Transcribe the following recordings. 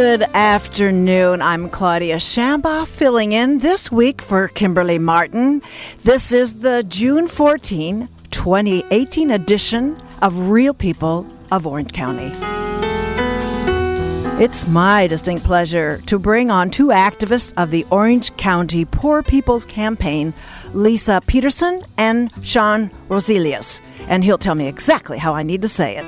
Good afternoon. I'm Claudia Shamba filling in this week for Kimberly Martin. This is the June 14, 2018 edition of Real People of Orange County. It's my distinct pleasure to bring on two activists of the Orange County Poor People's Campaign, Lisa Pedersen and Shawn Roselius, and he'll tell me exactly how I need to say it.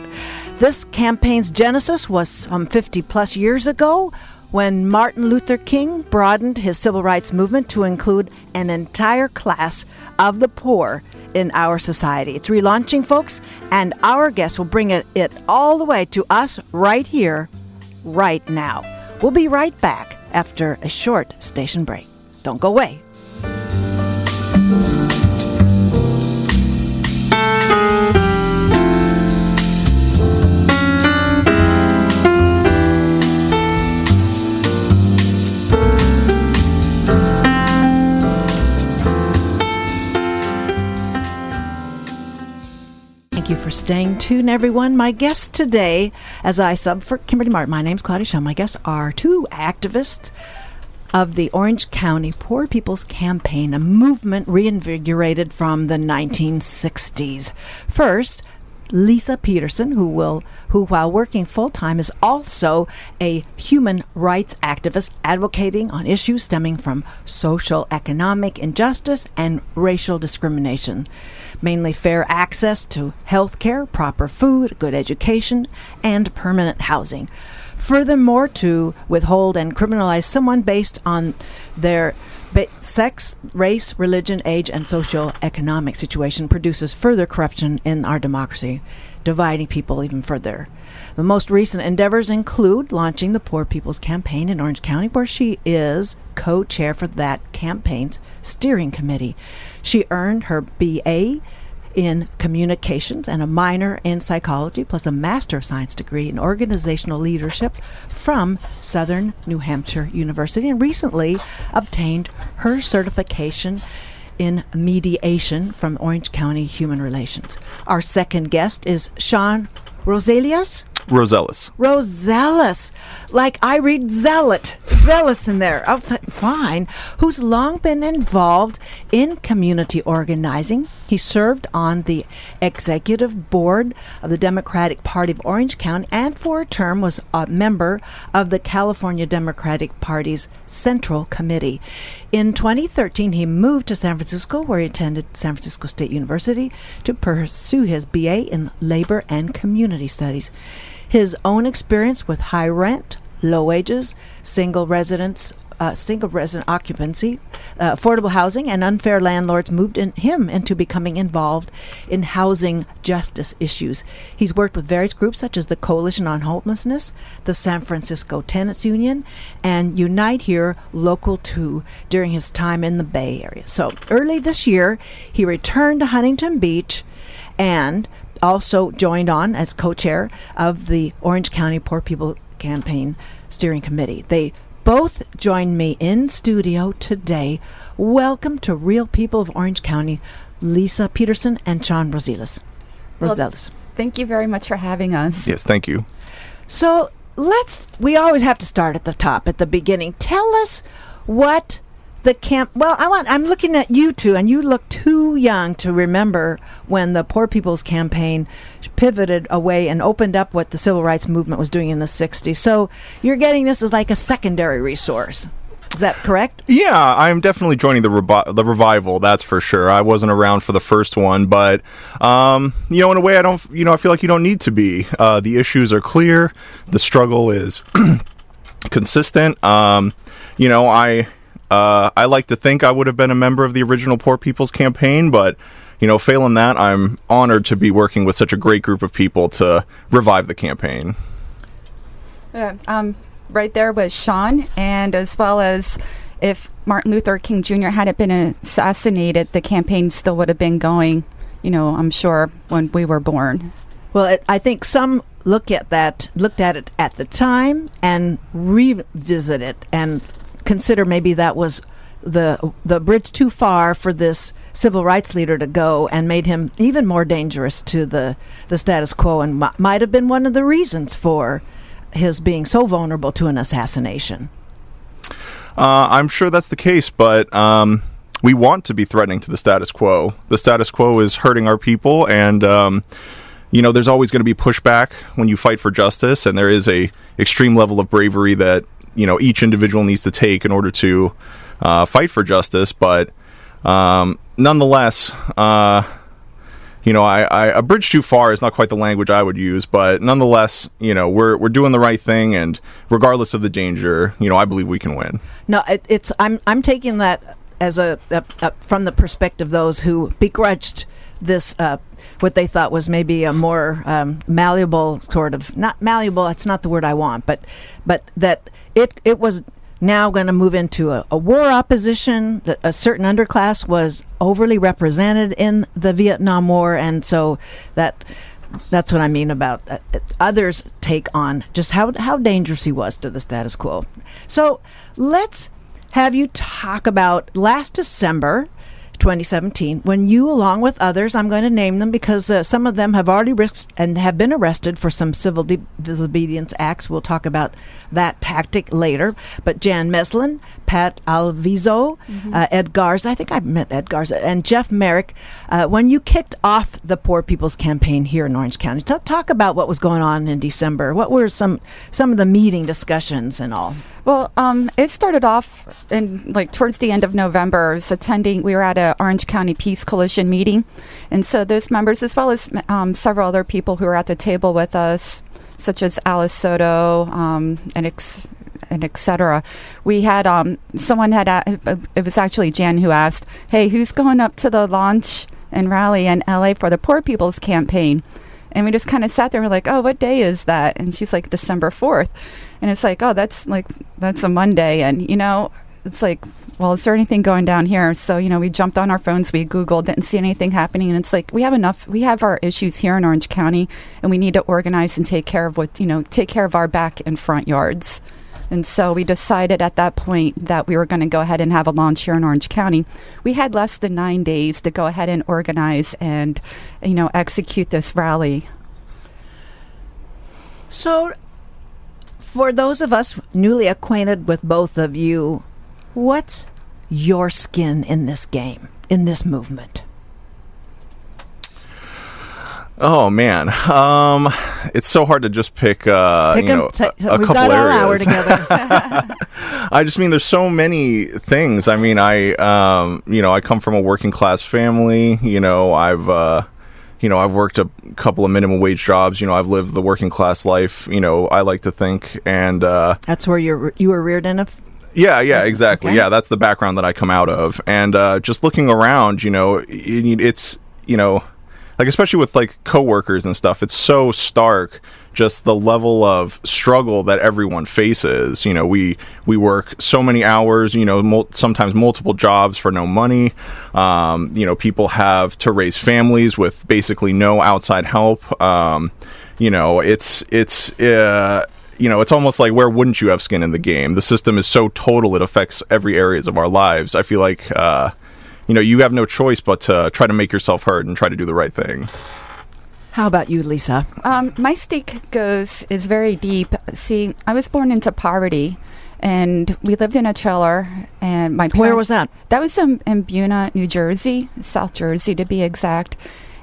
This campaign's genesis was some 50 plus years ago when Martin Luther King broadened his civil rights movement to include an entire class of the poor in our society. It's relaunching, folks, and our guest will bring it, it all the way to us right here, right now. We'll be right back after a short station break. Don't go away. You for staying tuned, everyone. My guests today, as I sub for Kimberly Martin, my name's Claudia Shaw. My guests are two activists of the Orange County Poor People's Campaign, a movement reinvigorated from the 1960s. First, Lisa Pedersen, who will who while working full time is also a human rights activist advocating on issues stemming from social economic injustice and racial discrimination mainly fair access to health care, proper food, good education, and permanent housing. Furthermore, to withhold and criminalize someone based on their sex, race, religion, age, and social economic situation produces further corruption in our democracy, dividing people even further. The most recent endeavors include launching the Poor People's Campaign in Orange County, where she is co chair for that campaign's steering committee. She earned her BA in communications and a minor in psychology, plus a Master of Science degree in organizational leadership from Southern New Hampshire University, and recently obtained her certification in mediation from Orange County Human Relations. Our second guest is Shawn Roselius. Rosellus. Rosellus. Like I read zealot, zealous in there. Oh, fine. Who's long been involved in community organizing. He served on the executive board of the Democratic Party of Orange County and for a term was a member of the California Democratic Party's Central Committee. In 2013, he moved to San Francisco, where he attended San Francisco State University to pursue his BA in Labor and Community Studies. His own experience with high rent, low wages, single residence uh, single resident occupancy, uh, affordable housing, and unfair landlords moved in him into becoming involved in housing justice issues. He's worked with various groups such as the Coalition on Homelessness, the San Francisco Tenants Union, and Unite Here Local 2 during his time in the Bay Area. So early this year, he returned to Huntington Beach and also joined on as co-chair of the Orange County Poor People Campaign Steering Committee. They both join me in studio today. Welcome to Real People of Orange County, Lisa Pedersen and Shawn Roselius. Roselius. Well, thank you very much for having us. Yes, thank you. So let's, we always have to start at the top, at the beginning. Tell us what the camp well i want i'm looking at you two and you look too young to remember when the poor people's campaign pivoted away and opened up what the civil rights movement was doing in the 60s so you're getting this as like a secondary resource is that correct? Yeah, I'm definitely joining the the revival. That's for sure. I wasn't around for the first one, but um, you know, in a way, I don't. You know, I feel like you don't need to be. Uh, the issues are clear. The struggle is consistent. Um, you know, I uh, I like to think I would have been a member of the original Poor People's Campaign, but you know, failing that, I'm honored to be working with such a great group of people to revive the campaign. Yeah, um, right there was Shawn, and as well as if Martin Luther King Jr. hadn't been assassinated, the campaign still would have been going. You know, I'm sure when we were born. Well, it, I think some look at that, looked at it at the time, and revisit it and consider maybe that was the the bridge too far for this civil rights leader to go and made him even more dangerous to the the status quo and m- might have been one of the reasons for his being so vulnerable to an assassination. Uh, I'm sure that's the case, but um, we want to be threatening to the status quo. The status quo is hurting our people, and um, you know, there's always going to be pushback when you fight for justice, and there is a extreme level of bravery that you know each individual needs to take in order to uh, fight for justice. But um, nonetheless, uh, you know, I, I, a bridge too far is not quite the language I would use, but nonetheless, you know, we're we're doing the right thing, and regardless of the danger, you know, I believe we can win. No, it, it's I'm I'm taking that as a, a, a from the perspective of those who begrudged this uh, what they thought was maybe a more um, malleable sort of not malleable. That's not the word I want, but but that it it was now going to move into a, a war opposition. That a certain underclass was overly represented in the Vietnam War, and so that that's what I mean about uh, others' take on just how how dangerous he was to the status quo. So let's have you talk about last December. 2017, when you, along with others, I'm going to name them because uh, some of them have already risked and have been arrested for some civil de- disobedience acts. We'll talk about that tactic later. But Jan Meslin, Pat Alviso, mm-hmm. uh, Ed Garza, I think I met Ed Garza, and Jeff Merrick, uh, when you kicked off the Poor People's Campaign here in Orange County, t- talk about what was going on in December. What were some some of the meeting discussions and all? Well, um, it started off in like towards the end of November. I was attending. We were at a Orange County Peace Coalition meeting, and so those members, as well as um, several other people who were at the table with us, such as Alice Soto um, and ex- and etc. We had um, someone had a- it was actually Jan who asked, "Hey, who's going up to the launch and rally in LA for the Poor People's Campaign?" And we just kind of sat there. We're like, "Oh, what day is that?" And she's like, "December 4th. And it's like, "Oh, that's like that's a Monday." And you know, it's like, well, is there anything going down here? So, you know, we jumped on our phones, we Googled, didn't see anything happening. And it's like, we have enough, we have our issues here in Orange County, and we need to organize and take care of what, you know, take care of our back and front yards. And so we decided at that point that we were going to go ahead and have a launch here in Orange County. We had less than nine days to go ahead and organize and, you know, execute this rally. So, for those of us newly acquainted with both of you, what's your skin in this game, in this movement? Oh man, um, it's so hard to just pick, uh, pick you know, t- a, a we've couple got areas. Hour together. I just mean there's so many things. I mean, I, um, you know, I come from a working class family. You know, I've, uh, you know, I've worked a couple of minimum wage jobs. You know, I've lived the working class life. You know, I like to think, and uh, that's where you you were reared in. A f- yeah, yeah, exactly. Okay. Yeah, that's the background that I come out of, and uh, just looking around, you know, it, it's you know like especially with like coworkers and stuff it's so stark just the level of struggle that everyone faces you know we we work so many hours you know mul- sometimes multiple jobs for no money um, you know people have to raise families with basically no outside help um, you know it's it's uh, you know, it's almost like where wouldn't you have skin in the game? The system is so total; it affects every areas of our lives. I feel like, uh, you know, you have no choice but to try to make yourself heard and try to do the right thing. How about you, Lisa? Um, my stake goes is very deep. See, I was born into poverty, and we lived in a trailer. And my parents, Where was that? That was in, in Buena, New Jersey, South Jersey to be exact.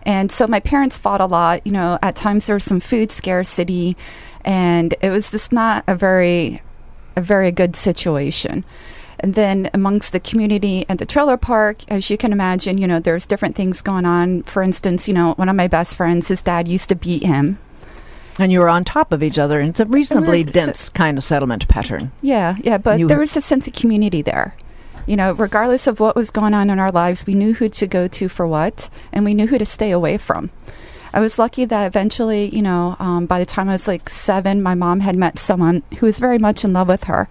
And so my parents fought a lot. You know, at times there was some food scarcity, and it was just not a very, a very good situation. And then amongst the community at the trailer park, as you can imagine, you know, there's different things going on. For instance, you know, one of my best friends, his dad used to beat him. And you were on top of each other, and it's a reasonably we're- dense kind of settlement pattern. Yeah, yeah, but there was a sense of community there. You know, regardless of what was going on in our lives, we knew who to go to for what, and we knew who to stay away from. I was lucky that eventually, you know, um, by the time I was like seven, my mom had met someone who was very much in love with her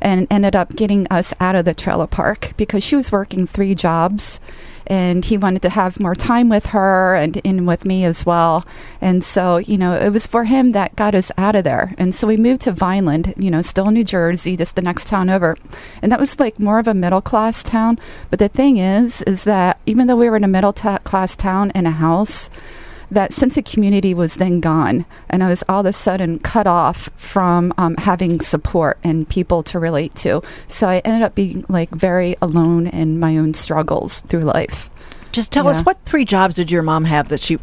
and ended up getting us out of the trailer park because she was working three jobs and he wanted to have more time with her and in with me as well. And so, you know, it was for him that got us out of there. And so we moved to Vineland, you know, still New Jersey, just the next town over. And that was like more of a middle class town. But the thing is, is that even though we were in a middle ta- class town in a house, that sense of community was then gone, and I was all of a sudden cut off from um, having support and people to relate to. So I ended up being like very alone in my own struggles through life. Just tell Yeah. us what three jobs did your mom have that she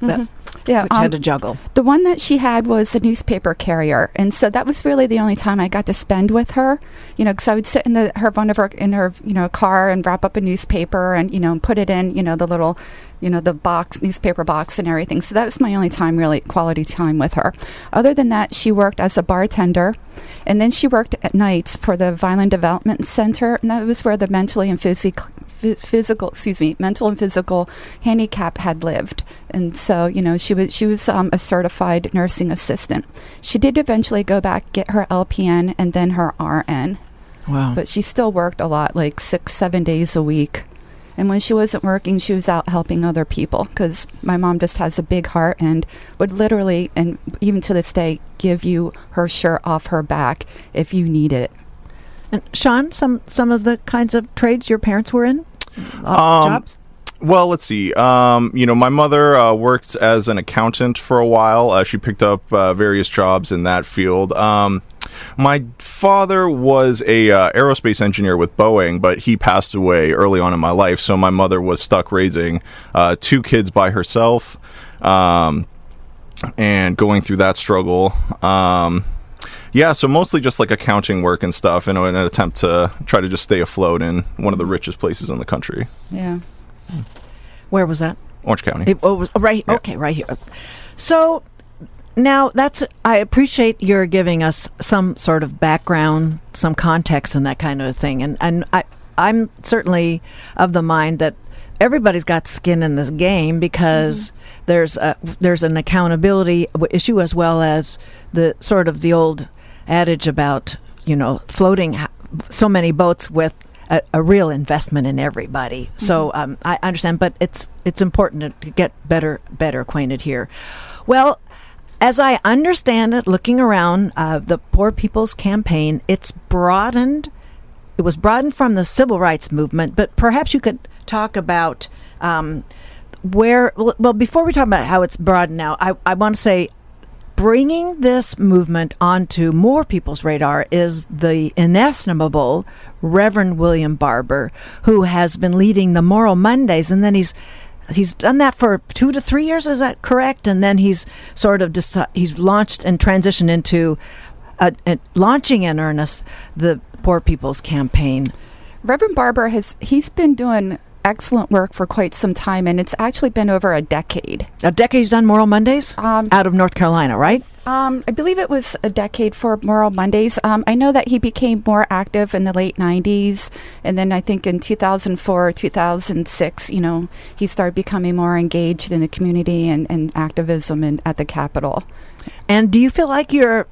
that Mhm. Yeah, which um, had to juggle? The one that she had was a newspaper carrier, and so that was really the only time I got to spend with her. You know, because I would sit in the her one of her in her you know car and wrap up a newspaper and you know put it in you know the little you know the box newspaper box and everything. So that was my only time really quality time with her. Other than that, she worked as a bartender, and then she worked at nights for the Vineland Development Center, and that was where the mentally and physical physical excuse me mental and physical handicap had lived and so you know she was she was um, a certified nursing assistant she did eventually go back get her lpn and then her rn Wow. but she still worked a lot like six seven days a week and when she wasn't working she was out helping other people because my mom just has a big heart and would literally and even to this day give you her shirt off her back if you needed it and Shawn, some some of the kinds of trades your parents were in, uh, Um, jobs. Well, let's see. Um, you know, my mother uh, worked as an accountant for a while. Uh, she picked up uh, various jobs in that field. Um, my father was a uh, aerospace engineer with Boeing, but he passed away early on in my life. So my mother was stuck raising uh, two kids by herself, um, and going through that struggle. Um, yeah, so mostly just like accounting work and stuff, in, an attempt to try to just stay afloat in one of the richest places in the country, yeah Where was that? Orange County. It, oh, it was right. Yeah. Okay, right here. So now that's. I appreciate your giving us some sort of background, some context, and that kind of thing. And and I I'm certainly of the mind that everybody's got skin in this game because there's a there's an accountability issue as well as the sort of the old adage about you know floating so many boats with a, a real investment in everybody. So um, I understand, but it's it's important to, to get better better acquainted here. Well, as I understand it, looking around uh, the Poor People's Campaign, it's broadened. It was broadened from the civil rights movement, but perhaps you could talk about um, where. Well, before we talk about how it's broadened now, I, I want to say bringing this movement onto more people's radar is the inestimable Reverend William Barber, who has been leading the Moral Mondays, and then he's he's done that for two to three years. Is that correct? And then he's sort of deci- he's launched and transitioned into uh, uh, launching in earnest the Poor People's Campaign. Reverend Barber has he's been doing excellent work for quite some time, and it's actually been over a decade. A decade's done Moral Mondays Um, out of North Carolina, right? Um, I believe it was a decade for Moral Mondays. Um, I know that he became more active in the late 90s, and then I think in 2004 or 2006, you know, he started becoming more engaged in the community and, and activism in, at the Capitol. And do you feel like you're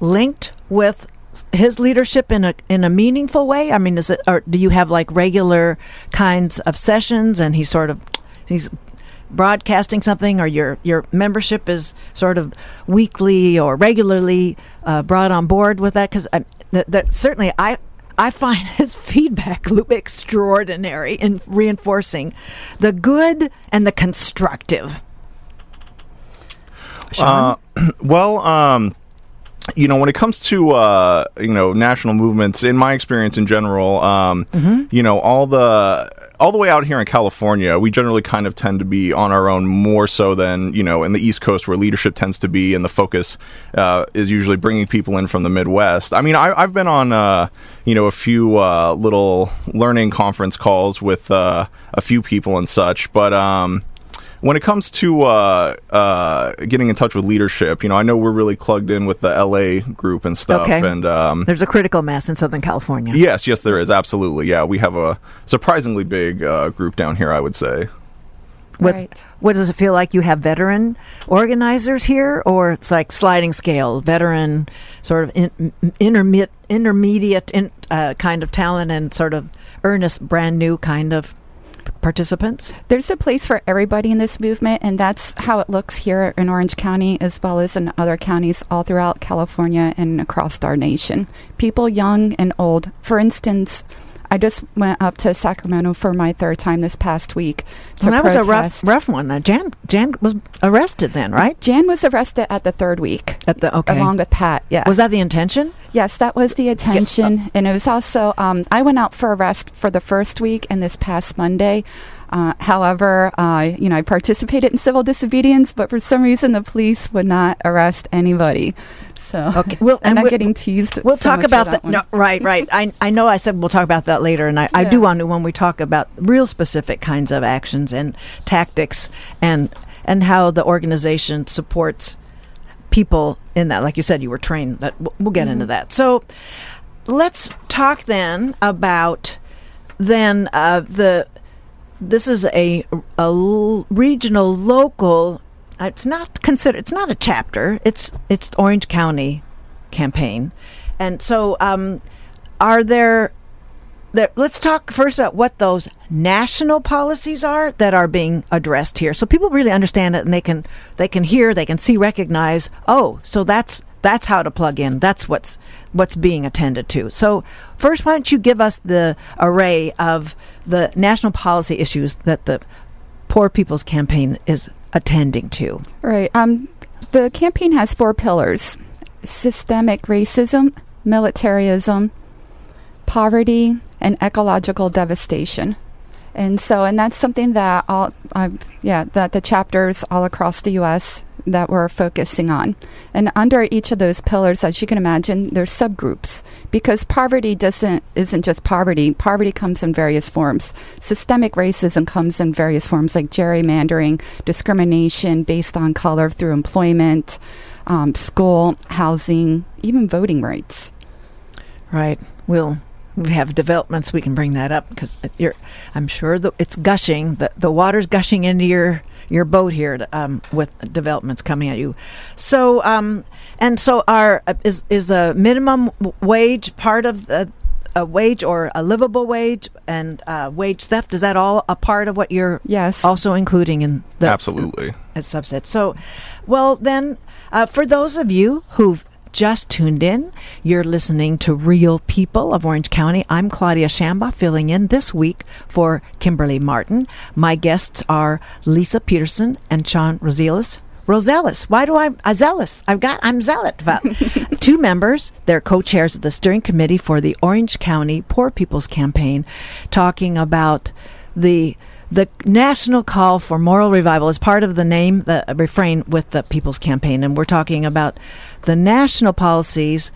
linked with his leadership in a in a meaningful way? I mean, is it or do you have like regular kinds of sessions and he's sort of he's broadcasting something or your your membership is sort of weekly or regularly uh, brought on board with that because that, that certainly I I find his feedback loop extraordinary in reinforcing the good and the constructive. Uh, well, um, you know, when it comes to uh, you know national movements, in my experience in general, um, you know, all the all the way out here in California, we generally kind of tend to be on our own more so than you know in the East Coast, where leadership tends to be, and the focus uh, is usually bringing people in from the Midwest. I mean, I, I've been on uh, you know a few uh, little learning conference calls with uh, a few people and such, but. Um, when it comes to uh, uh, getting in touch with leadership, you know, I know we're really plugged in with the LA group and stuff. Okay. And um, There's a critical mass in Southern California. yes, yes, there is absolutely. Yeah, we have a surprisingly big uh, group down here. I would say. With Right. what does it feel like? You have veteran organizers here, or it's like sliding scale, veteran sort of in, intermediate, intermediate in, uh, kind of talent, and sort of earnest, brand new kind of participants. There's a place for everybody in this movement, and that's how it looks here in Orange County as well as in other counties all throughout California and across our nation. People young and old. For instance, I just went up to Sacramento for my third time this past week to Well, that protest. was a rough, rough one. Uh, Jan, Jan was arrested then, right? Jan was arrested at the third week, At the okay. along with Pat. Yeah, was that the intention? yes, that was the attention, and it was also. Um, I went out for arrest for the first week and this past Monday. Uh, however, uh, you know, I participated in civil disobedience, but for some reason the police would not arrest anybody. So, Okay, well, I'm and not we- getting teased. We'll so talk about that. that. No, right, right. I I know I said we'll talk about that later, and I, I do want to when we talk about real specific kinds of actions and tactics and and how the organization supports people in that. Like you said, you were trained. That we'll, get into Mm-hmm. that. So let's talk then about then uh, the this is a, a regional local it's not considered it's not a chapter it's it's orange county campaign. And so um are there there let's talk first about what those national policies are that are being addressed here so people really understand it and they can they can hear they can see recognize oh so that's that's how to plug in that's what's what's being attended to so first why don't you give us the array of the national policy issues that the poor people's campaign is attending to Right. Um, the campaign has four pillars systemic racism, militarism, poverty, and ecological devastation. And so, and that's something that all, um, yeah, that the chapters all across the U.S. that we're focusing on. And under each of those pillars, as you can imagine, there's subgroups because poverty doesn't isn't just poverty. Poverty comes in various forms. Systemic racism comes in various forms, like gerrymandering, discrimination based on color through employment, um, school, housing, even voting rights. Right. We'll we have developments. We can bring that up because you're. I'm sure that it's gushing. The the water's gushing into your your boat here to, um, with developments coming at you. So um and so our uh, is is the minimum wage part of the a wage or a livable wage and uh, wage theft is that all a part of what you're Yes. also including in the Absolutely. as subset. So, well, then, uh, for those of you who've just tuned in, you're listening to Real People of Orange County. I'm Claudia Shamba, filling in this week for Kimberly Martin. My guests are Lisa Pedersen and Shawn Roselis. Roselis. Why do I uh, zealous? I've got I'm zealot about two members. They're co-chairs of the steering committee for the Orange County Poor People's Campaign, talking about the the national call for moral revival is part of the name, the refrain with the People's Campaign, and we're talking about the national policies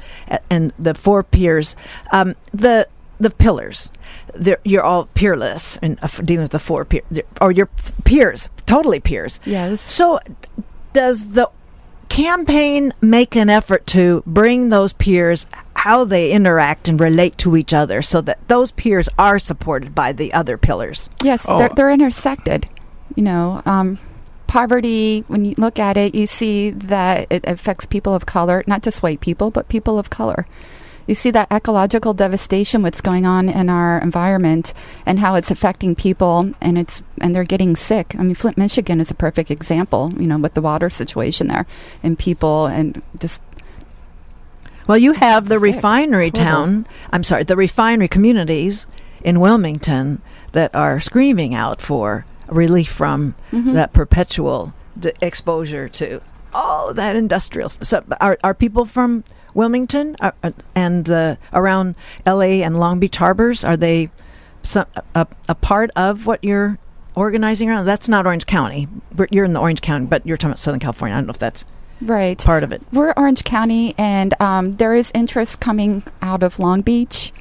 and the four peers, um, the the pillars. They're, you're all peerless and uh, dealing with the four peer, or your peers, totally peers. Yes. So, does the campaign make an effort to bring those peers how they interact and relate to each other so that those peers are supported by the other pillars? Yes, Oh. they're, they're intersected. You know, um, poverty, when you look at it, you see that it affects people of color, not just white people, but people of color. You see that ecological devastation, what's going on in our environment, and how it's affecting people, and it's and they're getting sick. I mean, Flint, Michigan is a perfect example. You know, with the water situation there, and people, and just Well, you have the Sick. refinery town. I'm sorry, the refinery communities in Wilmington that are screaming out for relief from Mhm. that perpetual d- exposure to all that industrial. So, are are people from Wilmington uh, uh, and uh, around L.A. and Long Beach harbors? Are they some, a, a part of what you're organizing around? That's not Orange County. You're in the Orange County, but you're talking about Southern California. I don't know if that's right. part of it. We're Orange County, and um, there is interest coming out of Long Beach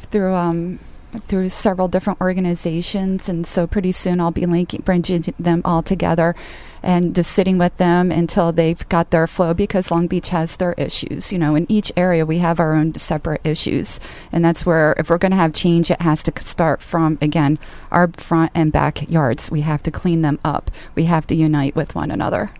through um, through several different organizations, and so pretty soon I'll be linking, bringing them all together, and just sitting with them until they've got their flow because Long Beach has their issues. You know, in each area we have our own separate issues, and that's where if we're going to have change, it has to start from again our front and backyards. We have to clean them up. We have to unite with one another.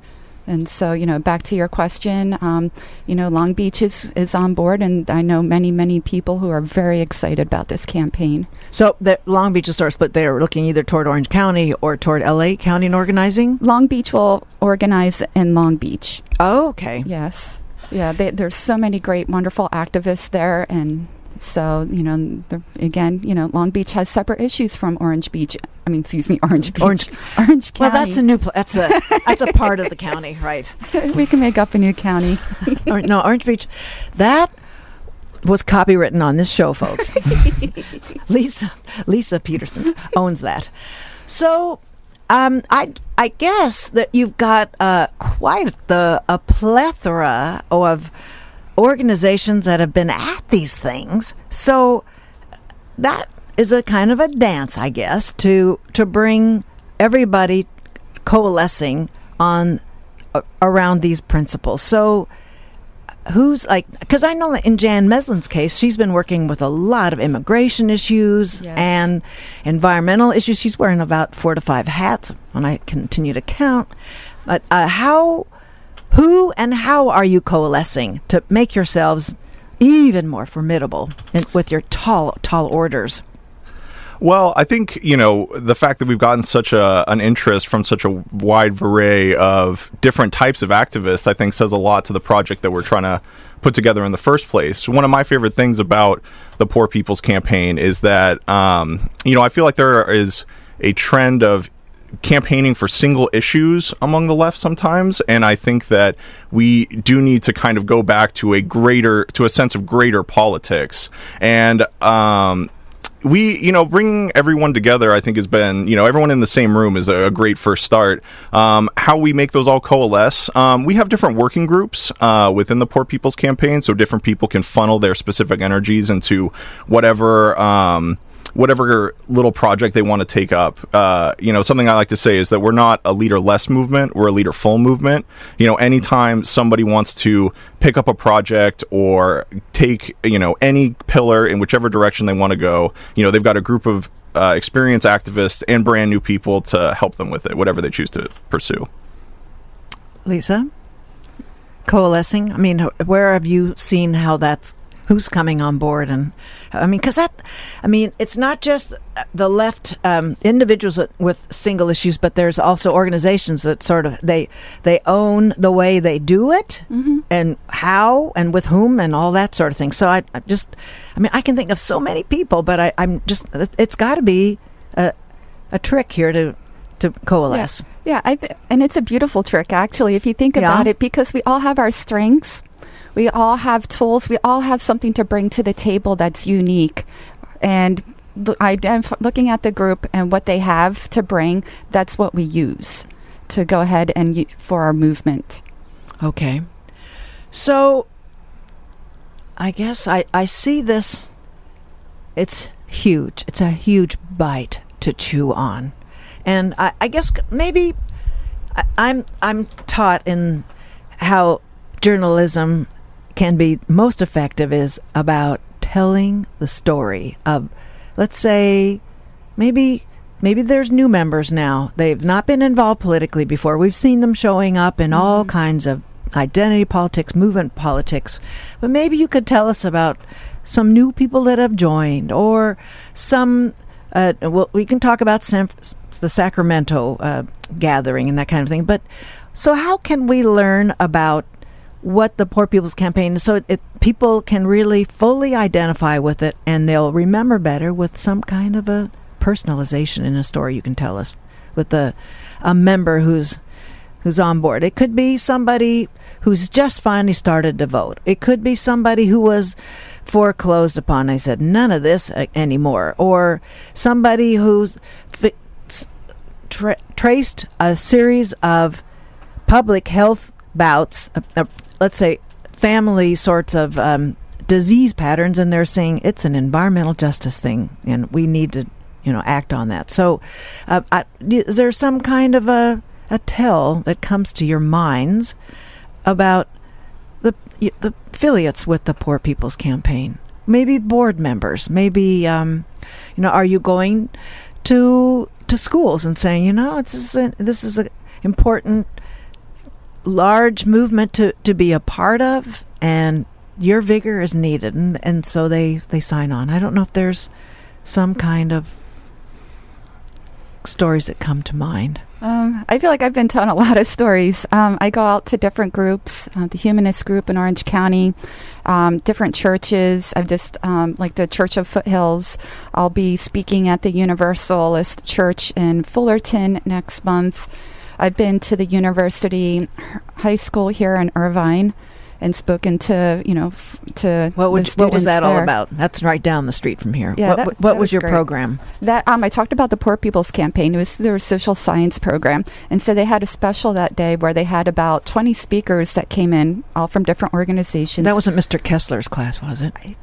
And so, you know, back to your question, um, you know, Long Beach is, is on board, and I know many, many people who are very excited about this campaign. So the Long Beach is sort of split. They are looking either toward Orange County or toward LA County in organizing. Long Beach will organize in Long Beach. Oh, okay. Yes. Yeah, they, there's so many great, wonderful activists there, and So, you know, the, again, you know, Long Beach has separate issues from Orange Beach. I mean, excuse me, Orange Beach. Orange- Orange Well, County. that's a new. Pl- that's a that's a part of the county, right? we can make up a new county. Or, no, Orange Beach. That was copywritten on this show, folks. Lisa Lisa Pedersen owns that. So, um, I I guess that you've got uh, quite the a plethora of organizations that have been at these things. So that is a kind of a dance, I guess, to to bring everybody coalescing on uh, around these principles. So who's like because I know that in Jan Meslin's case, she's been working with a lot of immigration issues Yes. and environmental issues. She's wearing about four to five hats when I continue to count. But uh, how, who, and how are you coalescing to make yourselves even more formidable in, with your tall, tall orders? Well, I think you know the fact that we've gotten such a an interest from such a wide array of different types of activists, I think, says a lot to the project that we're trying to put together in the first place. One of my favorite things about the Poor People's Campaign is that um, you know I feel like there is a trend of campaigning for single issues among the left sometimes and i think that we do need to kind of go back to a greater to a sense of greater politics and um we, you know, bringing everyone together, I think has been, you know, everyone in the same room is a, great first start. Um, how we make those all coalesce, um, we have different working groups uh, within the Poor People's Campaign, so different people can funnel their specific energies into whatever. Um, whatever little project they want to take up. Uh, you know, something I like to say is that we're not a leader less movement, we're a leader full movement. You know, anytime somebody wants to pick up a project or take, you know, any pillar in whichever direction they want to go, you know, they've got a group of uh, experienced activists and brand new people to help them with it, whatever they choose to pursue. Lisa, coalescing. I mean, where have you seen how that's who's coming on board? And I mean, because that, I mean, it's not just the left um, individuals with single issues, but there's also organizations that sort of they they own the way they do it and how and with whom and all that sort of thing. So I, I just, I mean, I can think of so many people, but I, I'm just, it's got to be a, a trick here to to coalesce. Yeah, I th- and it's a beautiful trick actually if you think Yeah. about it because we all have our strengths. We all have tools. We all have something to bring to the table that's unique. And identif- looking at the group and what they have to bring, that's what we use to go ahead and for our movement. Okay. So I guess I, I see this it's huge. It's a huge bite to chew on. And I, I guess maybe I, I'm I'm taught in how journalism can be most effective is about telling the story of let's say maybe maybe there's new members now. They've not been involved politically before. We've seen them showing up in all kinds of identity politics, movement politics. But maybe you could tell us about some new people that have joined or some uh, well, we can talk about San, the Sacramento uh, gathering and that kind of thing. But so, how can we learn about what the Poor People's Campaign is so it, it, people can really fully identify with it and they'll remember better with some kind of a personalization in a story you can tell us with a, a member who's who's on board. It could be somebody who's just finally started to vote. It could be somebody who was foreclosed upon. I said none of this uh, anymore, or somebody who's tra- traced a series of public health bouts. Uh, uh, let's say family sorts of um, disease patterns, and they're saying it's an environmental justice thing, and we need to, you know, act on that. So, uh, I, is there some kind of a a tell that comes to your minds about the the affiliates with the Poor People's Campaign? Maybe board members. Maybe um, you know, are you going to to schools and saying, you know, this is a, this is a important large movement to to be a part of, and your vigor is needed, and and so they they sign on. I don't know if there's some kind of stories that come to mind. Um, I feel like I've been telling a lot of stories. Um, I go out to different groups, uh, the Humanist group in Orange County, um, different churches. I've just, um, like the Church of Foothills. I'll be speaking at the Universalist Church in Fullerton next month. I've been to the University High School here in Irvine and spoken to you know f- to What, would, the what was that all about? That's right down the street from here. Yeah, what that- what, that was was your great. program? That um, I talked about the Poor People's Campaign. It was their social science program, and so they had a special that day where they had about twenty speakers that came in, all from different organizations. That wasn't Mr. Kessler's class, was it? I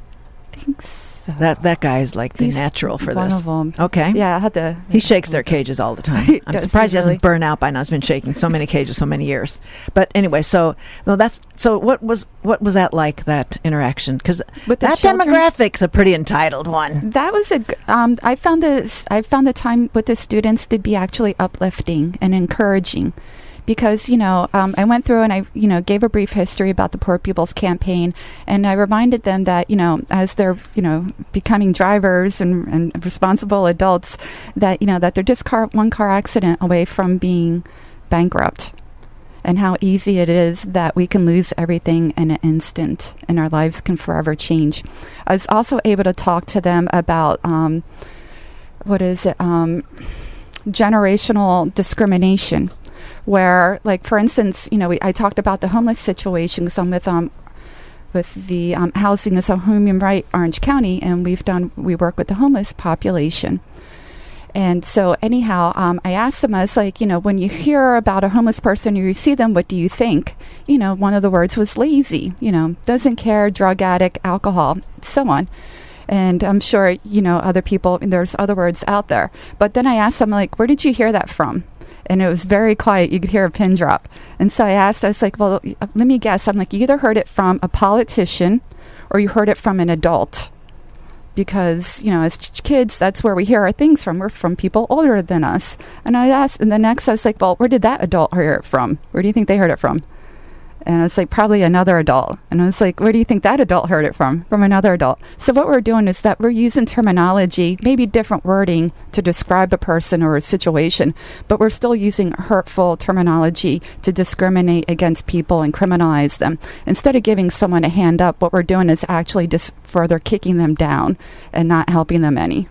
think so. That that guy is like the natural for one this. of them. Okay. Yeah, I had to. He shakes their cages all the time. I'm surprised he hasn't burned out by now. He's been shaking so many cages so many years. But anyway, so no, that's so. What was what was that like? That interaction because that children? demographic's a pretty entitled one. That was a. Um, I found this. I found the time with the students to be actually uplifting and encouraging, because you know um, I went through and I you know gave a brief history about the Poor People's Campaign, and I reminded them that you know as they're you know becoming drivers and, and responsible adults, that you know that they're just car one car accident away from being bankrupt. And how easy it is that we can lose everything in an instant and our lives can forever change. I was also able to talk to them about um, what is it, um, generational discrimination, where, like, for instance, you know, we, I talked about the homeless situation because I'm with um, with the um, housing as a human right Orange County, and we've done we work with the homeless population. And so, anyhow, um, I asked them, I was like, you know, when you hear about a homeless person or you see them, what do you think? You know, one of the words was lazy, you know, doesn't care, drug addict, alcohol, so on. And I'm sure, you know, other people, there's other words out there. But then I asked them, like, where did you hear that from? And it was very quiet. You could hear a pin drop. And so I asked, I was like, well, let me guess. I'm like, you either heard it from a politician or you heard it from an adult because you know as ch- kids that's where we hear our things from we're from people older than us and i asked and the next i was like well where did that adult hear it from where do you think they heard it from and I was like, probably another adult. And I was like, where do you think that adult heard it from? From another adult. So what we're doing is that we're using terminology, maybe different wording to describe a person or a situation, but we're still using hurtful terminology to discriminate against people and criminalize them. Instead of giving someone a hand up, what we're doing is actually just further kicking them down and not helping them any.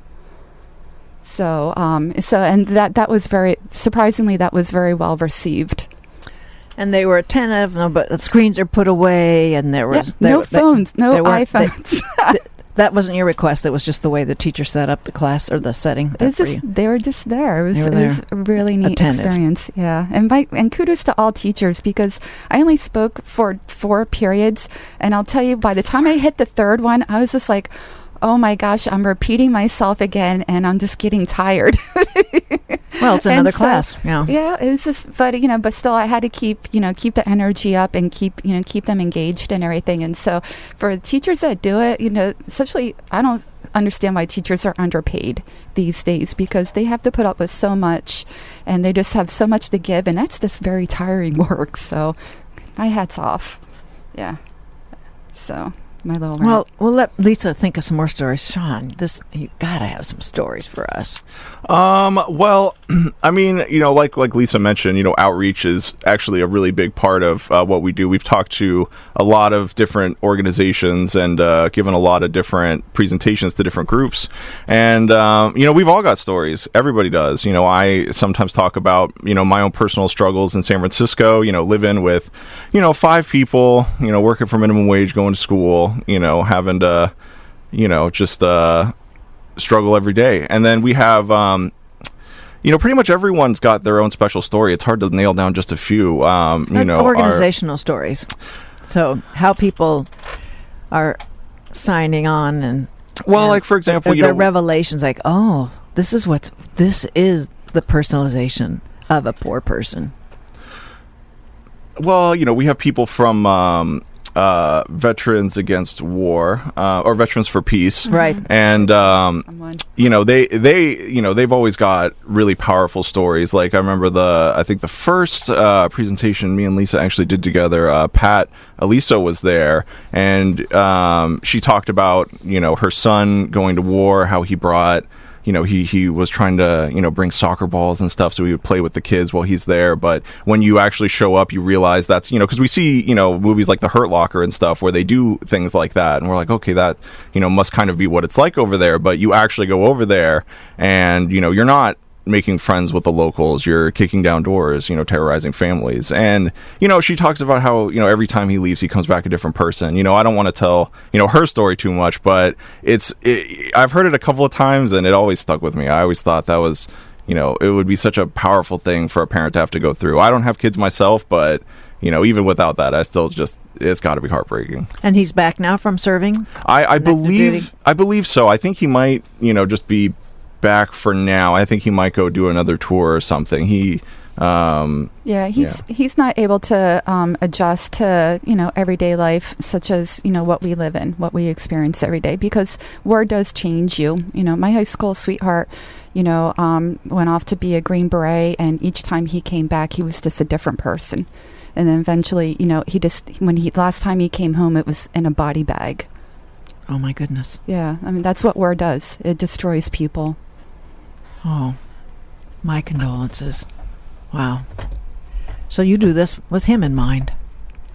So, um, so, and that that was very surprisingly that was very well received. And they were attentive, no, but the screens are put away, and there was there- no they- phones, no they- iPhones. that wasn't your request. It was just the way the teacher set up the class or the setting. It's just they were just there. It was, it was a really neat Attentive. experience. Yeah, and my, and kudos to all teachers because I only spoke for four periods, and I'll tell you, by the time I hit the third one, I was just like. Oh my gosh, I'm repeating myself again and I'm just getting tired. Well, it's another so- class. Yeah. yeah, it was just but you know, but still I had to keep, you know, keep the energy up and keep, you know, keep them engaged and everything. And so for teachers that do it, you know, especially, I don't understand why teachers are underpaid these days because they have to put up with so much and they just have so much to give and that's just very tiring work. So my hat's off. Yeah. So my little rant. Well, we'll let Lisa think of some more stories. Shawn, this you gotta have some stories for us. Um, well, I mean, you know, like like Lisa mentioned, you know, outreach is actually a really big part of uh, what we do. We've talked to a lot of different organizations and uh, given a lot of different presentations to different groups, and um, you know, we've all got stories. Everybody does. You know, I sometimes talk about you know my own personal struggles in San Francisco. You know, living with you know five people. You know, working for minimum wage, going to school. You know, having to you know just uh struggle every day. And then we have, um, you know, pretty much everyone's got their own special story. It's hard to nail down just a few. Um, you know, our- organizational stories. So how people are signing on and well, and like for example, the, you their know, revelations like, oh, this is what this is the personalization of a poor person. well, you know, we have people from um, uh, Veterans Against War uh, or Veterans for Peace, Right. and um, you know they they you know they've always got really powerful stories. Like i remember the i think the first uh, presentation me and lisa actually did together uh, Pat Alviso was there. And um, she talked about you know her son going to war how he brought you know, he he was trying to you know bring soccer balls and stuff, so he would play with the kids while he's there. But when you actually show up, you realize that's you know because we see you know movies like The Hurt Locker and stuff where they do things like that, and we're like, okay, that you know must kind of be what it's like over there. But you actually go over there, and you know you're not making friends with the locals. You're kicking down doors, you know, terrorizing families. And, you know, she talks about how, you know, every time he leaves, he comes back a different person. You know, I don't want to tell, you know, her story too much, but it's, it, I've heard it a couple of times and it always stuck with me. I always thought that was, you know, it would be such a powerful thing for a parent to have to go through. I don't have kids myself, but, you know, even without that, I still just, it's got to be heartbreaking. And he's back now from serving? I, I believe, I believe so. I think he might, you know, just be back for now. I think he might go do another tour or something. He, um, Yeah, he's he's not able to um, adjust to you know everyday life, such as you know what we live in, what we experience every day, because war does change you. You know, my high school sweetheart, you know, um, went off to be a Green Beret, and each time he came back, he was just a different person. And then eventually, you know, he just when he last time he came home, it was in a body bag. Oh, my goodness. Yeah, I mean that's what war does. It destroys people. Oh, my condolences. Wow. So you do this with him in mind.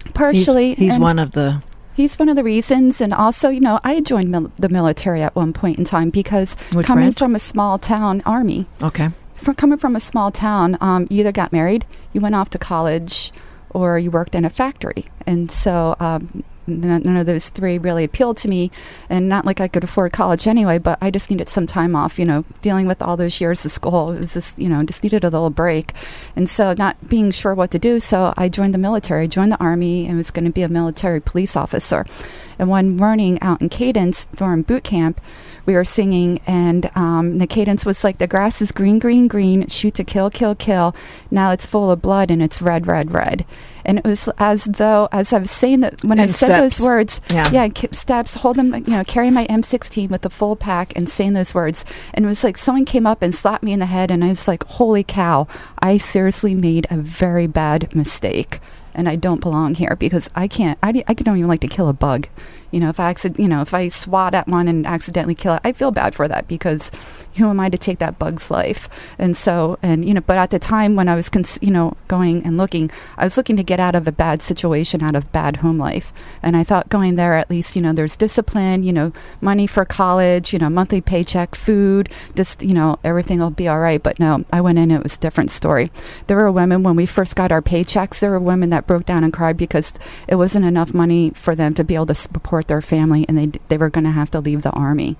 He's- Partially, He's, and- one of the. He's one of the reasons, and also, you know, I joined mil- the military at one point in time because Which coming branch? from a small town army, Okay. from coming from a small town, um, you either got married, you went off to college, or you worked in a factory, and so um, none, of those three really appealed to me. And not like I could afford college anyway, but I just needed some time off. You know, dealing with all those years of school, it was just you know just needed a little break, and so not being sure what to do, so I joined the military. Joined the army and was going to be a military police officer. And one morning out in Cadence during boot camp, we were singing, and um, the cadence was like, The grass is green, green, green, shoot to kill, kill, kill. Now it's full of blood and it's red, red, red. And it was as though, as I was saying that, when I And said steps. those words, Yeah. yeah, steps, hold them, you know, carry my M16 with the full pack and saying those words. And it was like someone came up and slapped me in the head, and I was like, Holy cow, I seriously made a very bad mistake. And I don't belong here because I can't. I, I don't even like to kill a bug. You know, if I accident, you know, if I swat at one and accidentally kill it, I feel bad for that because who am I to take that bug's life? And so, and you know, but at the time when I was, cons- you know, going and looking, I was looking to get out of a bad situation, out of bad home life, and I thought going there at least, you know, there's discipline, you know, money for college, you know, monthly paycheck, food, just you know, everything will be all right. But no, I went in, it was a different story. There were women when we first got our paychecks. There were women that broke down and cried because it wasn't enough money for them to be able to support their family, and they they were going to have to leave the army.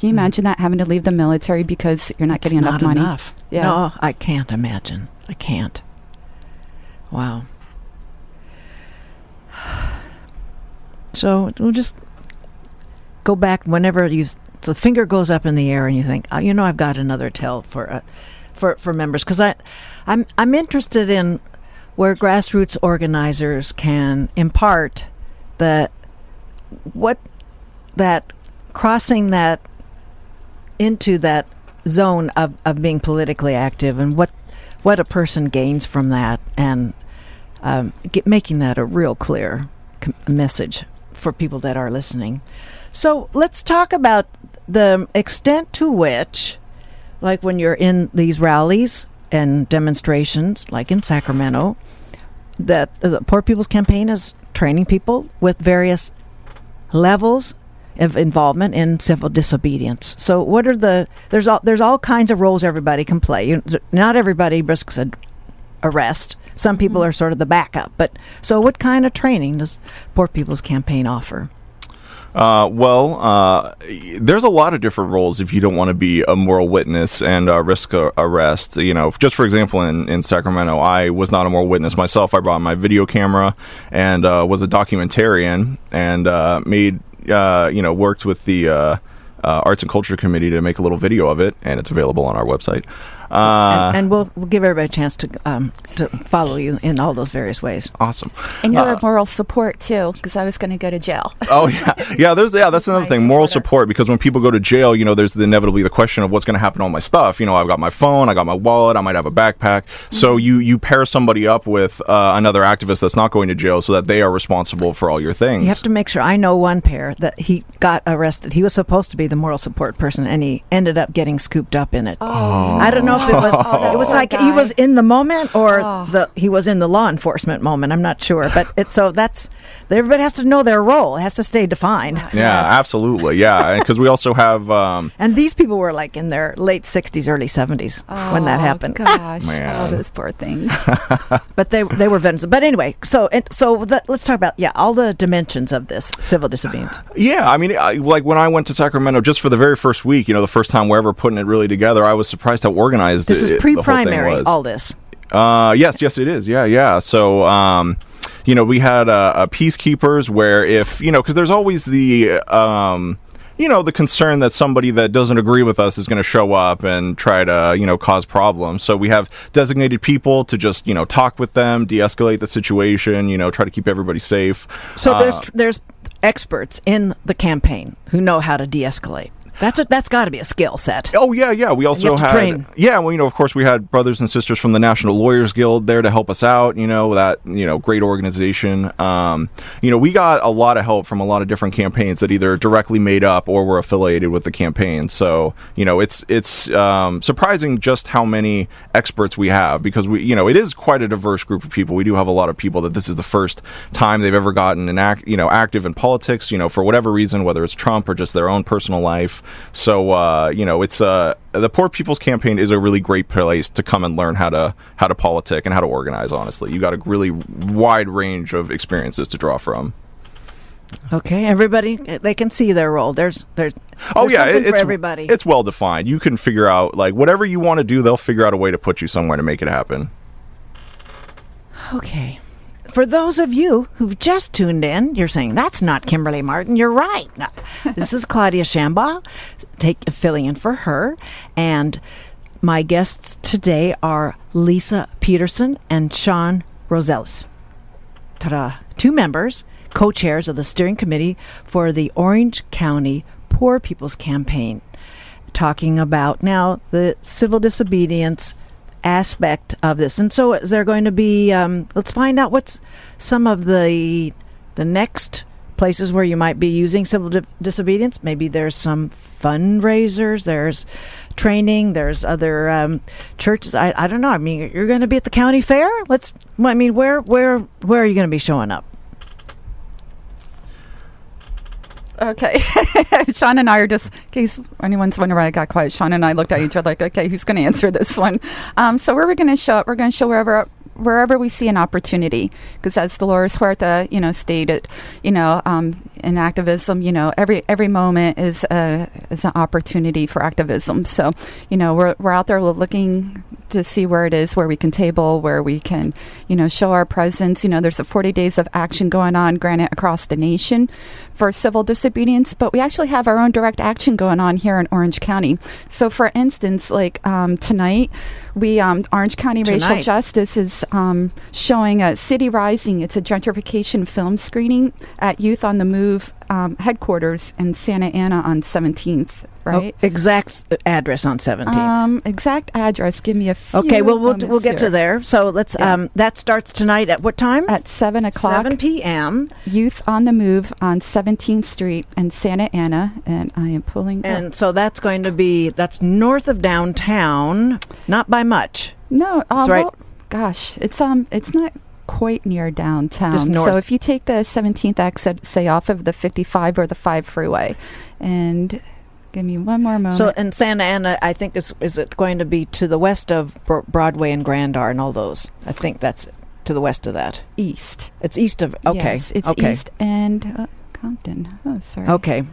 Can you imagine that having to leave the military because you're not It's getting enough not money? enough. Yeah. No, I can't imagine. I can't. Wow. So we'll just go back whenever you the finger goes up in the air and you think, oh, you know, I've got another tell for uh, for for members because I I'm I'm interested in where grassroots organizers can impart that what that crossing that into that zone of, of being politically active and what what a person gains from that and um, get, making that a real clear com- message for people that are listening. So let's talk about the extent to which, like when you're in these rallies and demonstrations, like in Sacramento, that the Poor People's Campaign is training people with various levels of involvement in civil disobedience. So, what are the there's all there's all kinds of roles everybody can play. You, not everybody risks a arrest. Some people are sort of the backup. But so, what kind of training does Poor People's Campaign offer? Uh, well, uh, there's a lot of different roles if you don't want to be a moral witness and uh, risk a arrest. You know, just for example, in, in Sacramento, I was not a moral witness myself. I brought my video camera and uh, was a documentarian and uh, made, uh, you know, worked with the uh, uh, Arts and Culture Committee to make a little video of it, and it's available on our website. Uh, and, and we'll we'll give everybody a chance to um, to follow you in all those various ways. awesome. And you're Uh, a moral support too, because I was going to go to jail. Oh yeah, yeah. There's yeah. That's another thing. Moral support because when people go to jail, you know, there's inevitably the question of what's going to happen to all my stuff. You know, I've got my phone, I got my wallet, I might have a backpack. So Mm-hmm. you you pair somebody up with uh, another activist that's not going to jail, so that they are responsible for all your things. You have to make sure. I know one pair that he got arrested. He was supposed to be the moral support person, and he ended up getting scooped up in it. Oh. I don't know if it was. that it was poor like he was in the moment, or Oh. the he was in the law enforcement moment. I'm not sure, but it so that's everybody has to know their role. It has to stay defined. yeah, Yes. absolutely. Yeah, because we also have. Um, And these people were like in their late 60s, early 70s when that Oh, happened. Gosh, Man. all those poor things. But they they were veterans. But anyway, so and so the, let's talk about yeah all the dimensions of this civil disobedience. Yeah, I mean, I, like when I went to Sacramento just for the very first week, you know, the first time we're ever putting it really together, I was surprised how organized This it, is the whole thing pre-primary. All this. Uh, yes, yes, it is. Yeah, yeah. So, um, you know, we had uh, uh, peacekeepers where if you know, because there's always the um, you know, the concern that somebody that doesn't agree with us is going to show up and try to you know cause problems. So we have designated people to just you know talk with them, de-escalate the situation, you know, try to keep everybody safe. So Uh, there's there's experts in the campaign who know how to de-escalate. That's a, that's got to be a skill set. Oh yeah, yeah. We also have to had train. yeah. Well, you know, of course, we had brothers and sisters from the National Lawyers Guild there to help us out. You know that you know great organization. Um, you know, we got a lot of help from a lot of different campaigns that either directly made up or were affiliated with the campaign. So you know, it's it's um, surprising just how many experts we have because we you know it is quite a diverse group of people. We do have a lot of people that this is the first time they've ever gotten an act you know active in politics. You know, for whatever reason, whether it's Trump or just their own personal life. So uh, you know, it's uh, the Poor People's Campaign is a really great place to come and learn how to how to politic and how to organize. Honestly, you got a really wide range of experiences to draw from. Okay, everybody they can see their role. There's there's Oh there's yeah, it- it's for everybody. It's well defined. You can figure out like whatever you want to do. They'll figure out a way to put you somewhere to make it happen. Okay. For those of you who've just tuned in, you're saying that's not Kimberly Martin. You're right. No. this is Claudia Shambaugh, take filling in for her, and my guests today are Lisa Pedersen and Shawn Roselius. Ta-da. Two members, co-chairs of the steering committee for the Orange County Poor People's Campaign, talking about now the civil disobedience aspect of this. And so, is there going to be? Um, let's find out what's some of the the next places where you might be using civil di- disobedience. Maybe there's some fundraisers. There's training. There's other um, churches. I, I don't know. I mean, you're going to be at the county fair. Let's. I mean, where where where are you going to be showing up? Okay. Shawn and I are just, in case anyone's wondering why I got quiet, Shawn and I looked at each other like, okay, who's going to answer this one? Um, so where we're going to show up, we're going to show wherever wherever we see an opportunity because as Dolores Huerta, you know, stated, you know, um, in activism, you know, every every moment is a, is an opportunity for activism. So, you know, we're we're out there looking to see where it is where we can table, where we can, you know, show our presence. You know, there's a 40 days of action going on, granted across the nation for civil disobedience, but we actually have our own direct action going on here in Orange County. So, for instance, like um, tonight, we um, Orange County Racial Justice is um, showing a City Rising. It's a gentrification film screening at Youth on the Move um, headquarters in Santa Ana on 17th. Right. Oh, exact address on 17th. Um, exact address. Give me a few. okay, well we'll we'll get to there. So let's Yeah. um that starts tonight at what time? At seven o'clock. 7 p.m. Youth on the Move on 17th Street in Santa Ana, and I am pulling. up- And so that's going to be that's north of downtown, not by much. no, uh, That's right. well, gosh, it's um, it's not quite near downtown. Just north. So if you take the 17th exit, say off of the 55 or the 5 freeway, and give me one more moment. So in Santa Ana, I think is is it going to be to the west of Broadway and Grandar and all those? I think that's to the west of that. east. It's east of okay. Yes, it's okay. east and uh, Compton. Oh, sorry. Okay.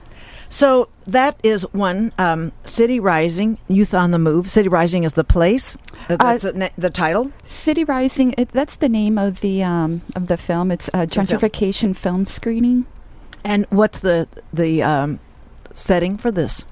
So that is one um, City Rising, Youth on the Move. City Rising is the place. Uh, That's the na- the title. City Rising. It, that's the name of the um of the film. It's a film. gentrification film screening. And what's the the um, setting for this?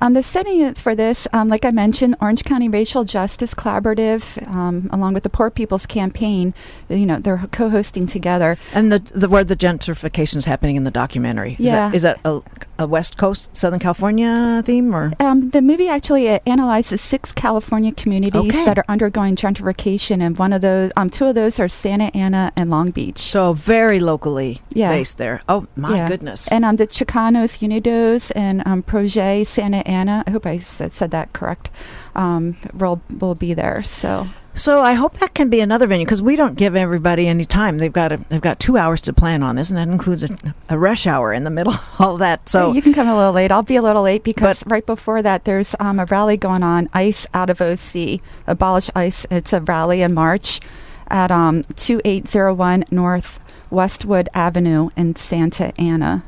Um, the setting for this, um, like I mentioned, Orange County Racial Justice Collaborative, um, along with the Poor People's Campaign, you know, they're co-hosting together. And the, the where the gentrification is happening in the documentary. Is Yeah. That, is that a, a West Coast, Southern California theme or? Um, the movie actually uh, analyzes six California communities Okay. that are undergoing gentrification, and one of those, um, two of those are Santa Ana and Long Beach. So very locally Yeah. based there. Oh my Yeah. goodness. And um, the Chicanos Unidos and um, Projet Santa Ana, I hope I said, said that correct, um, will, will be there. So, So I hope that can be another venue because we don't give everybody any time. They've got a, they've got two hours to plan on this, and that includes a, a rush hour in the middle. All that. So you can come a little late. I'll be a little late because right before that, there's um, a rally going on, ICE out of OC, Abolish ICE. It's a rally in March at um, 2801 North Westwood Avenue in Santa Ana.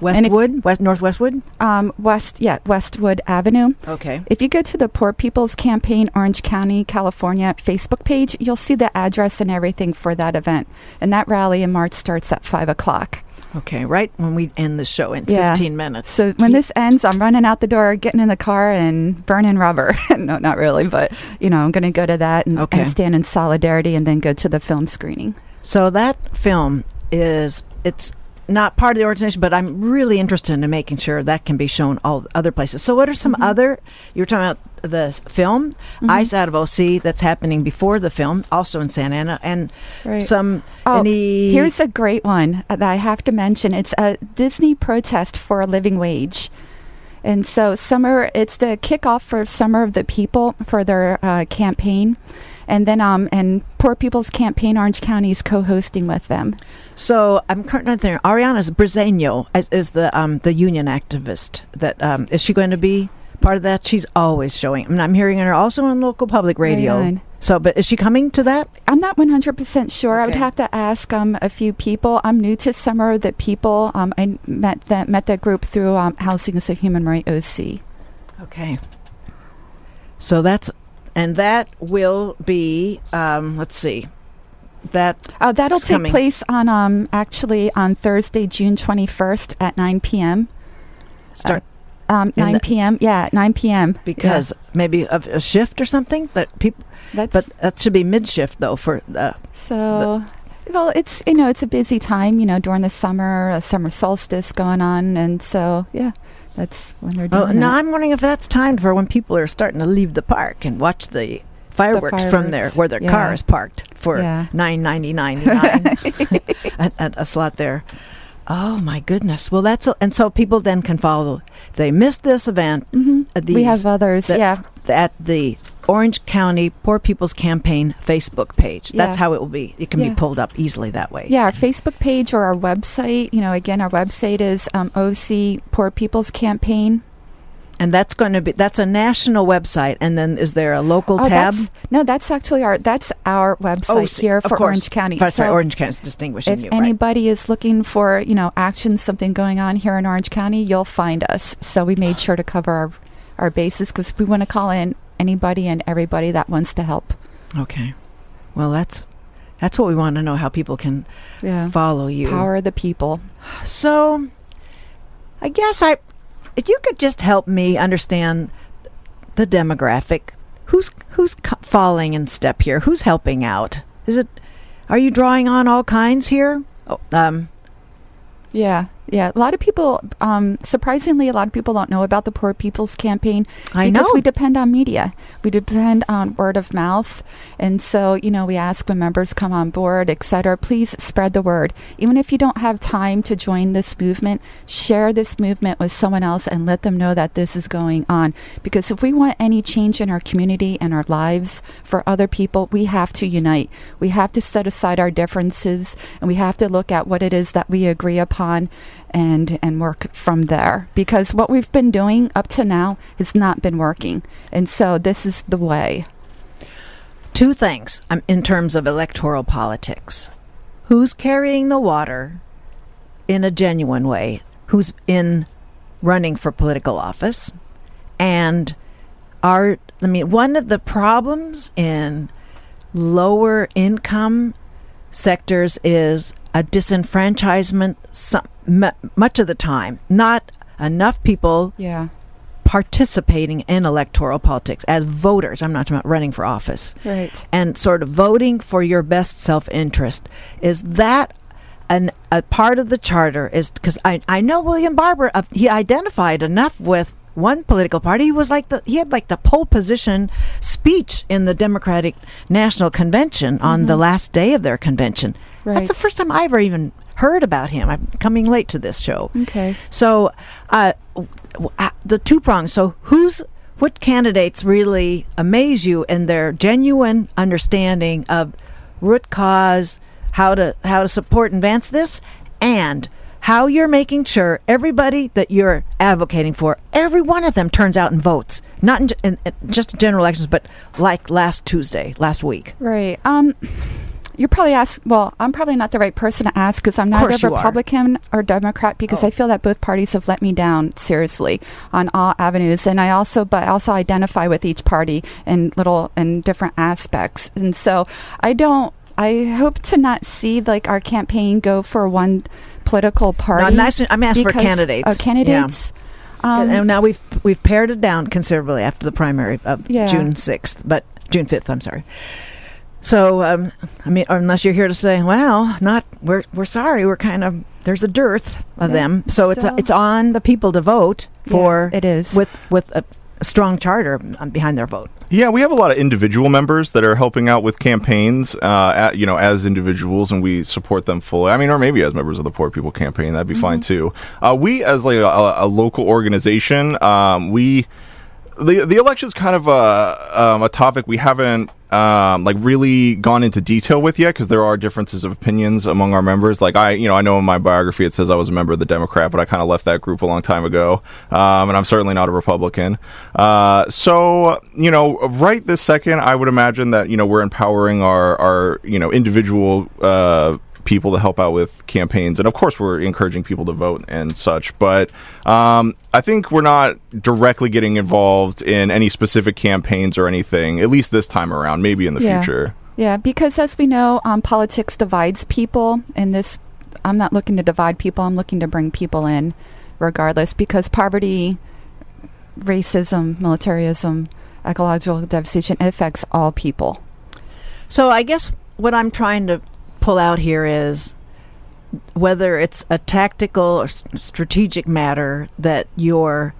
And if- Westwood, West North Westwood. Um, West, yeah, Westwood Avenue. Okay. If you go to the Poor People's Campaign Orange County, California Facebook page, you'll see the address and everything for that event. And that rally in March starts at 5 o'clock. Okay. Right when we end the show in Yeah. 15 minutes. So when this ends, I'm running out the door, getting in the car, and burning rubber. no, not really, but you know, I'm going to go to that and, Okay. and stand in solidarity, and then go to the film screening. So that film is it's not part of the organization, but I'm really interested in making sure that can be shown all other places. So what are some Mhm. other you were talking about the film Mhm. Ice Out of OC that's happening before the film, also in Santa Ana, and Right. some Oh, any Here's a great one that I have to mention. It's a Disney protest for a living wage. And so summer, it's the kickoff for Summer of the People for their uh, campaign. And then, um, and Poor People's Campaign Orange County is co-hosting with them. So I'm currently there. Ariana's Briceño is, is the um, the union activist. That um, is she going to be part of that? She's always showing. I mean, I'm hearing her also on local public radio. Right. So, but is she coming to that? I'm not 100% sure. I would have to ask um, a few people. I'm new to Summer the People. Um, I met that met that group through um, Housing as a Human Right OC. Okay. So that's and that will be um, let's see. That Oh, that'll take coming. place on um actually on Thursday, June 21st at 9 p.m. start Um, 9 the- p.m. Yeah, 9 p.m. because maybe of a shift or something that people that's but that should be mid shift though for the so. Well, it's you know it's a busy time you know during the summer, a summer solstice going on, and so yeah, that's when they're doing Oh, no, that. I'm wondering if that's timed for when people are starting to leave the park and watch the fireworks, from there where their yeah. car is parked for Yeah. nine ninety ninety nine at, at a slot there. Oh my goodness! Well, that's and so people then can follow. They missed this event hmm uh, We these- have others. that- yeah, at the Orange County Poor People's Campaign Facebook page. That's Yeah. how it will be. It can Yeah. be pulled up easily that way. Yeah, our Facebook page or our website. You know, again, our website is um, OC Poor People's Campaign. And that's going to be that's a national website. And then is there a local Oh, tab? that's, no, that's actually our that's our website OC, here for. Orange County. That's right, So Orange County is distinguishing if you. right. anybody is looking for you know action, something going on here in Orange County, you'll find us. So we made sure to cover our our bases because we want to call in anybody and everybody that wants to help. Okay. Well, that's that's what we want to know how people can Yeah, follow you. power the people. So, I guess I if you could just help me understand the demographic. Who's who's falling in step here? Who's helping out? Is it are you drawing on all kinds here? Oh, um Yeah, yeah. A lot of people, um, surprisingly, a lot of people don't know about the Poor People's Campaign I because know. we depend on media. We depend on word of mouth, and so you know we ask when members come on board, etc. Please spread the word. Even if you don't have time to join this movement, share this movement with someone else and let them know that this is going on. Because if we want any change in our community and our lives for other people, we have to unite. We have to set aside our differences, and we have to look at what it is that we agree upon and and work from there because what we've been doing up to now has not been working and so this is the way two things um, in terms of electoral politics. Who's carrying the water in a genuine way? Who's in running for political office? And are I mean one of the problems in lower income sectors is a disenfranchisement some, mu much of the time. Not enough people yeah participating in electoral politics as voters. I'm not talking about running for office. Right. And sort of voting for your best self interest. Is that an, a part of the charter? Is because I, I know William Barber, uh, he identified enough with one political party. He was like the he had like the pole position speech in the Democratic National Convention on the last day of their convention. That's the first time I ever even heard about him. I'm coming late to this show. Okay. So, uh, uh, the two prongs. So, who's what candidates really amaze you in their genuine understanding of root cause, how to how to support and advance this, and how you're making sure everybody that you're advocating for, every one of them turns out and votes, not in, in, in just general elections, but like last Tuesday, last week. Right. Um, you're probably ask. Well, I'm probably not the right person to ask because I'm course neither. Republican or Democrat because Oh. I feel that both parties have let me down seriously on all avenues, and I also, but I also identify with each party in little in different aspects, and so I don't. I hope to not see like our campaign go for one political party. I'm asking- I'm asking for candidates. Oh, candidates. Um, and now we've we've pared it down considerably after the primary of Yeah. June sixth, but June fifth. I'm sorry. So um, I mean, unless you're here to say, well, not we're we're sorry, we're kind of there's a dearth of Yeah, them. So it's still. it's on the people to vote for it is. with with a, a strong charter um, behind their vote. Yeah, we have a lot of individual members that are helping out with campaigns, uh, at, you know, as individuals, and we support them fully. I mean, or maybe as members of the Poor People Campaign, that'd be fine too. Uh, we, as like a, a local organization, um, we the the election's kind of a um, a topic we haven't um, like really gone into detail with yet because there are differences of opinions among our members. Like I, you know, I know in my biography it says I was a member of the Democrat, but I kind of left that group a long time ago, um, and I'm certainly not a Republican. Uh, so you know, right this second, I would imagine that you know we're empowering our our you know individual. Uh, people to help out with campaigns and of course we're encouraging people to vote and such but um, i think we're not directly getting involved in any specific campaigns or anything at least this time around maybe in the Yeah. future Yeah, because as we know, um, politics divides people, and this, I'm not looking to divide people. I'm looking to bring people in, regardless, because poverty, racism, militarism, ecological devastation it affects all people. So I guess what I'm trying to pull out here is whether it's a tactical or strategic matter that you're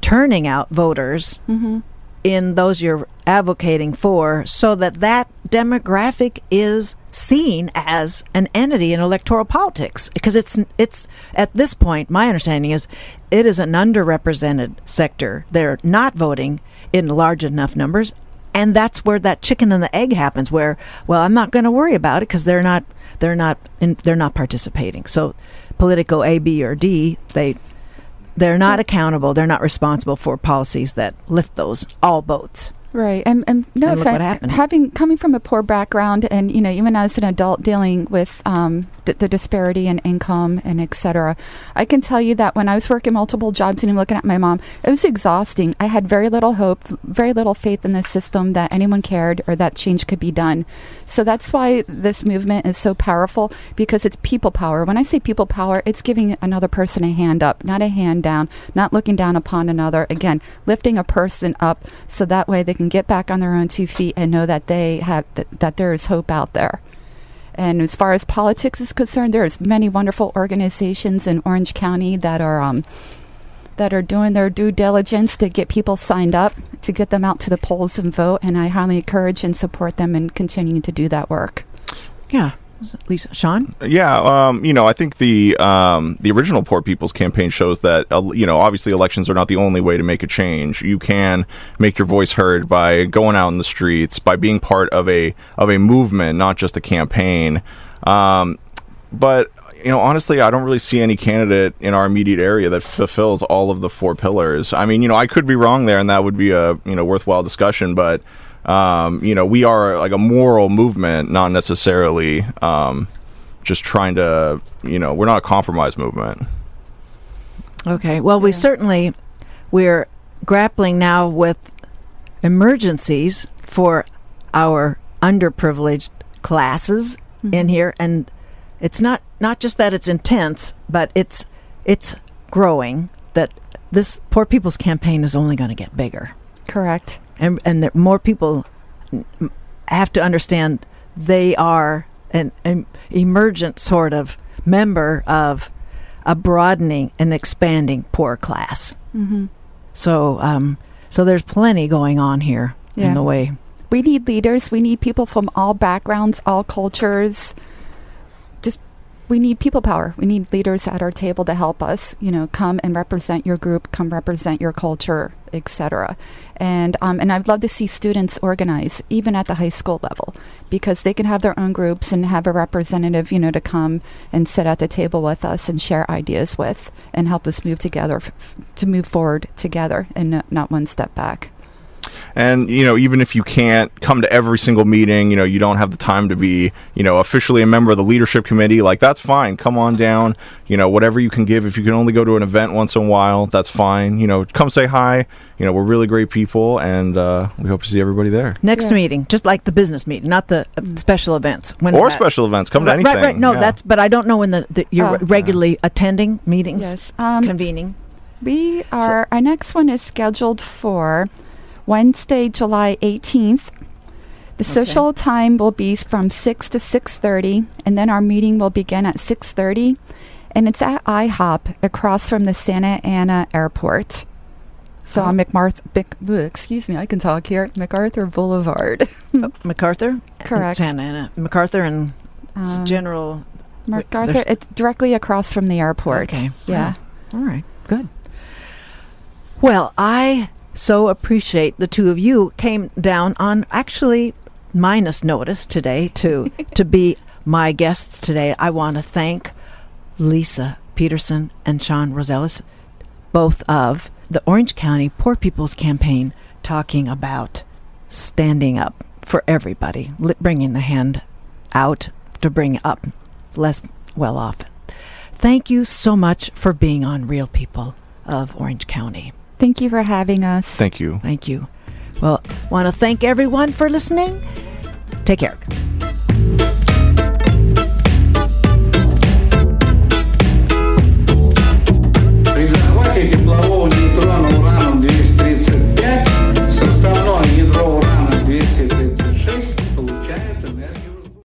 turning out voters Mm-hmm. in those you're advocating for so that that demographic is seen as an entity in electoral politics. Because it's it's at this point my understanding is it is an underrepresented sector. They're not voting in large enough numbers and that's where that chicken and the egg happens where well I'm not going to worry about it because they're not they're not in, they're not participating so politico A B or D they they're not accountable. They're not responsible for policies that lift those all boats. Right, and, and no And look what offense, happened. having coming from a poor background, and you know, even as an adult dealing with um, the, the disparity in income and et cetera, I can tell you that when I was working multiple jobs and looking at my mom, it was exhausting. I had very little hope, very little faith in the system that anyone cared or that change could be done. So that's why this movement is so powerful because it's people power. When I say people power, it's giving another person a hand up, not a hand down, not looking down upon another. Again, lifting a person up so that way they can get back on their own two feet and know that they have that, that there is hope out there. And as far as politics is concerned, there's many wonderful organizations in Orange County that are um, that are doing their due diligence to get people signed up, to get them out to the polls and vote. And I highly encourage and support them in continuing to do that work. Yeah. Lisa, Shawn? Yeah, um, you know, I think the um, the original Poor People's Campaign shows that uh, you know obviously elections are not the only way to make a change. You can make your voice heard by going out in the streets, by being part of a of a movement, not just a campaign. Um, but you know, honestly, I don't really see any candidate in our immediate area that fulfills all of the four pillars. I mean, you know, I could be wrong there, and that would be a you know worthwhile discussion, but. Um, you know, we are like a moral movement, not necessarily um, just trying to, you know, we're not a compromise movement. Okay. Well, we certainly we're grappling now with emergencies for our underprivileged classes in here and it's not not just that it's intense, but it's it's growing that this Poor People's Campaign is only going to get bigger. Correct. And and that more people have to understand they are an, an emergent sort of member of a broadening and expanding poor class. Mm-hmm. So, um, so there's plenty going on here Yeah. in the way. We need leaders. We need people from all backgrounds, all cultures. Just we need people power. We need leaders at our table to help us. You know, come and represent your group, come represent your culture, etc. And um, and I'd love to see students organize, even at the high school level, because they can have their own groups and have a representative, you know, to come and sit at the table with us and share ideas with and help us move together, f- to move forward together and not, not one step back. And you know, even if you can't come to every single meeting, you know, you don't have the time to be, you know, officially a member of the leadership committee. Like that's fine. Come on down. You know, whatever you can give. If you can only go to an event once in a while, that's fine. You know, come say hi. You know, we're really great people, and uh, we hope to see everybody there. Next Yeah. meeting, just like the business meeting, not the uh, special events. when or special events. Come to right, anything. Right, right. No, Yeah. that's. But I don't know when the, the you're Oh. regularly attending meetings, Yes. Um, convening. We are, our next one is scheduled for Wednesday, July 18th. The social time will be from 6 to 6.30, and then our meeting will begin at 6.30, and it's at IHOP across from the Santa Ana Airport. So on Oh. McMarth, Bic, ugh, excuse me, I can talk here, MacArthur Boulevard. Oh, MacArthur, Correct. Santa Ana, MacArthur, and Um, General. MacArthur, it's directly across from the airport. Okay. Yeah. All right, good. Well, I so appreciate the two of you came down on actually minus notice today to to be my guests today. I want to thank Lisa Pedersen and Shawn Roselius, both of the Orange County Poor People's Campaign, talking about standing up for everybody, li- bringing the hand out to bring up less well off. Thank you so much for being on Real People of Orange County. Thank you for having us. Thank you. Thank you. Well, want to thank everyone for listening. Take care.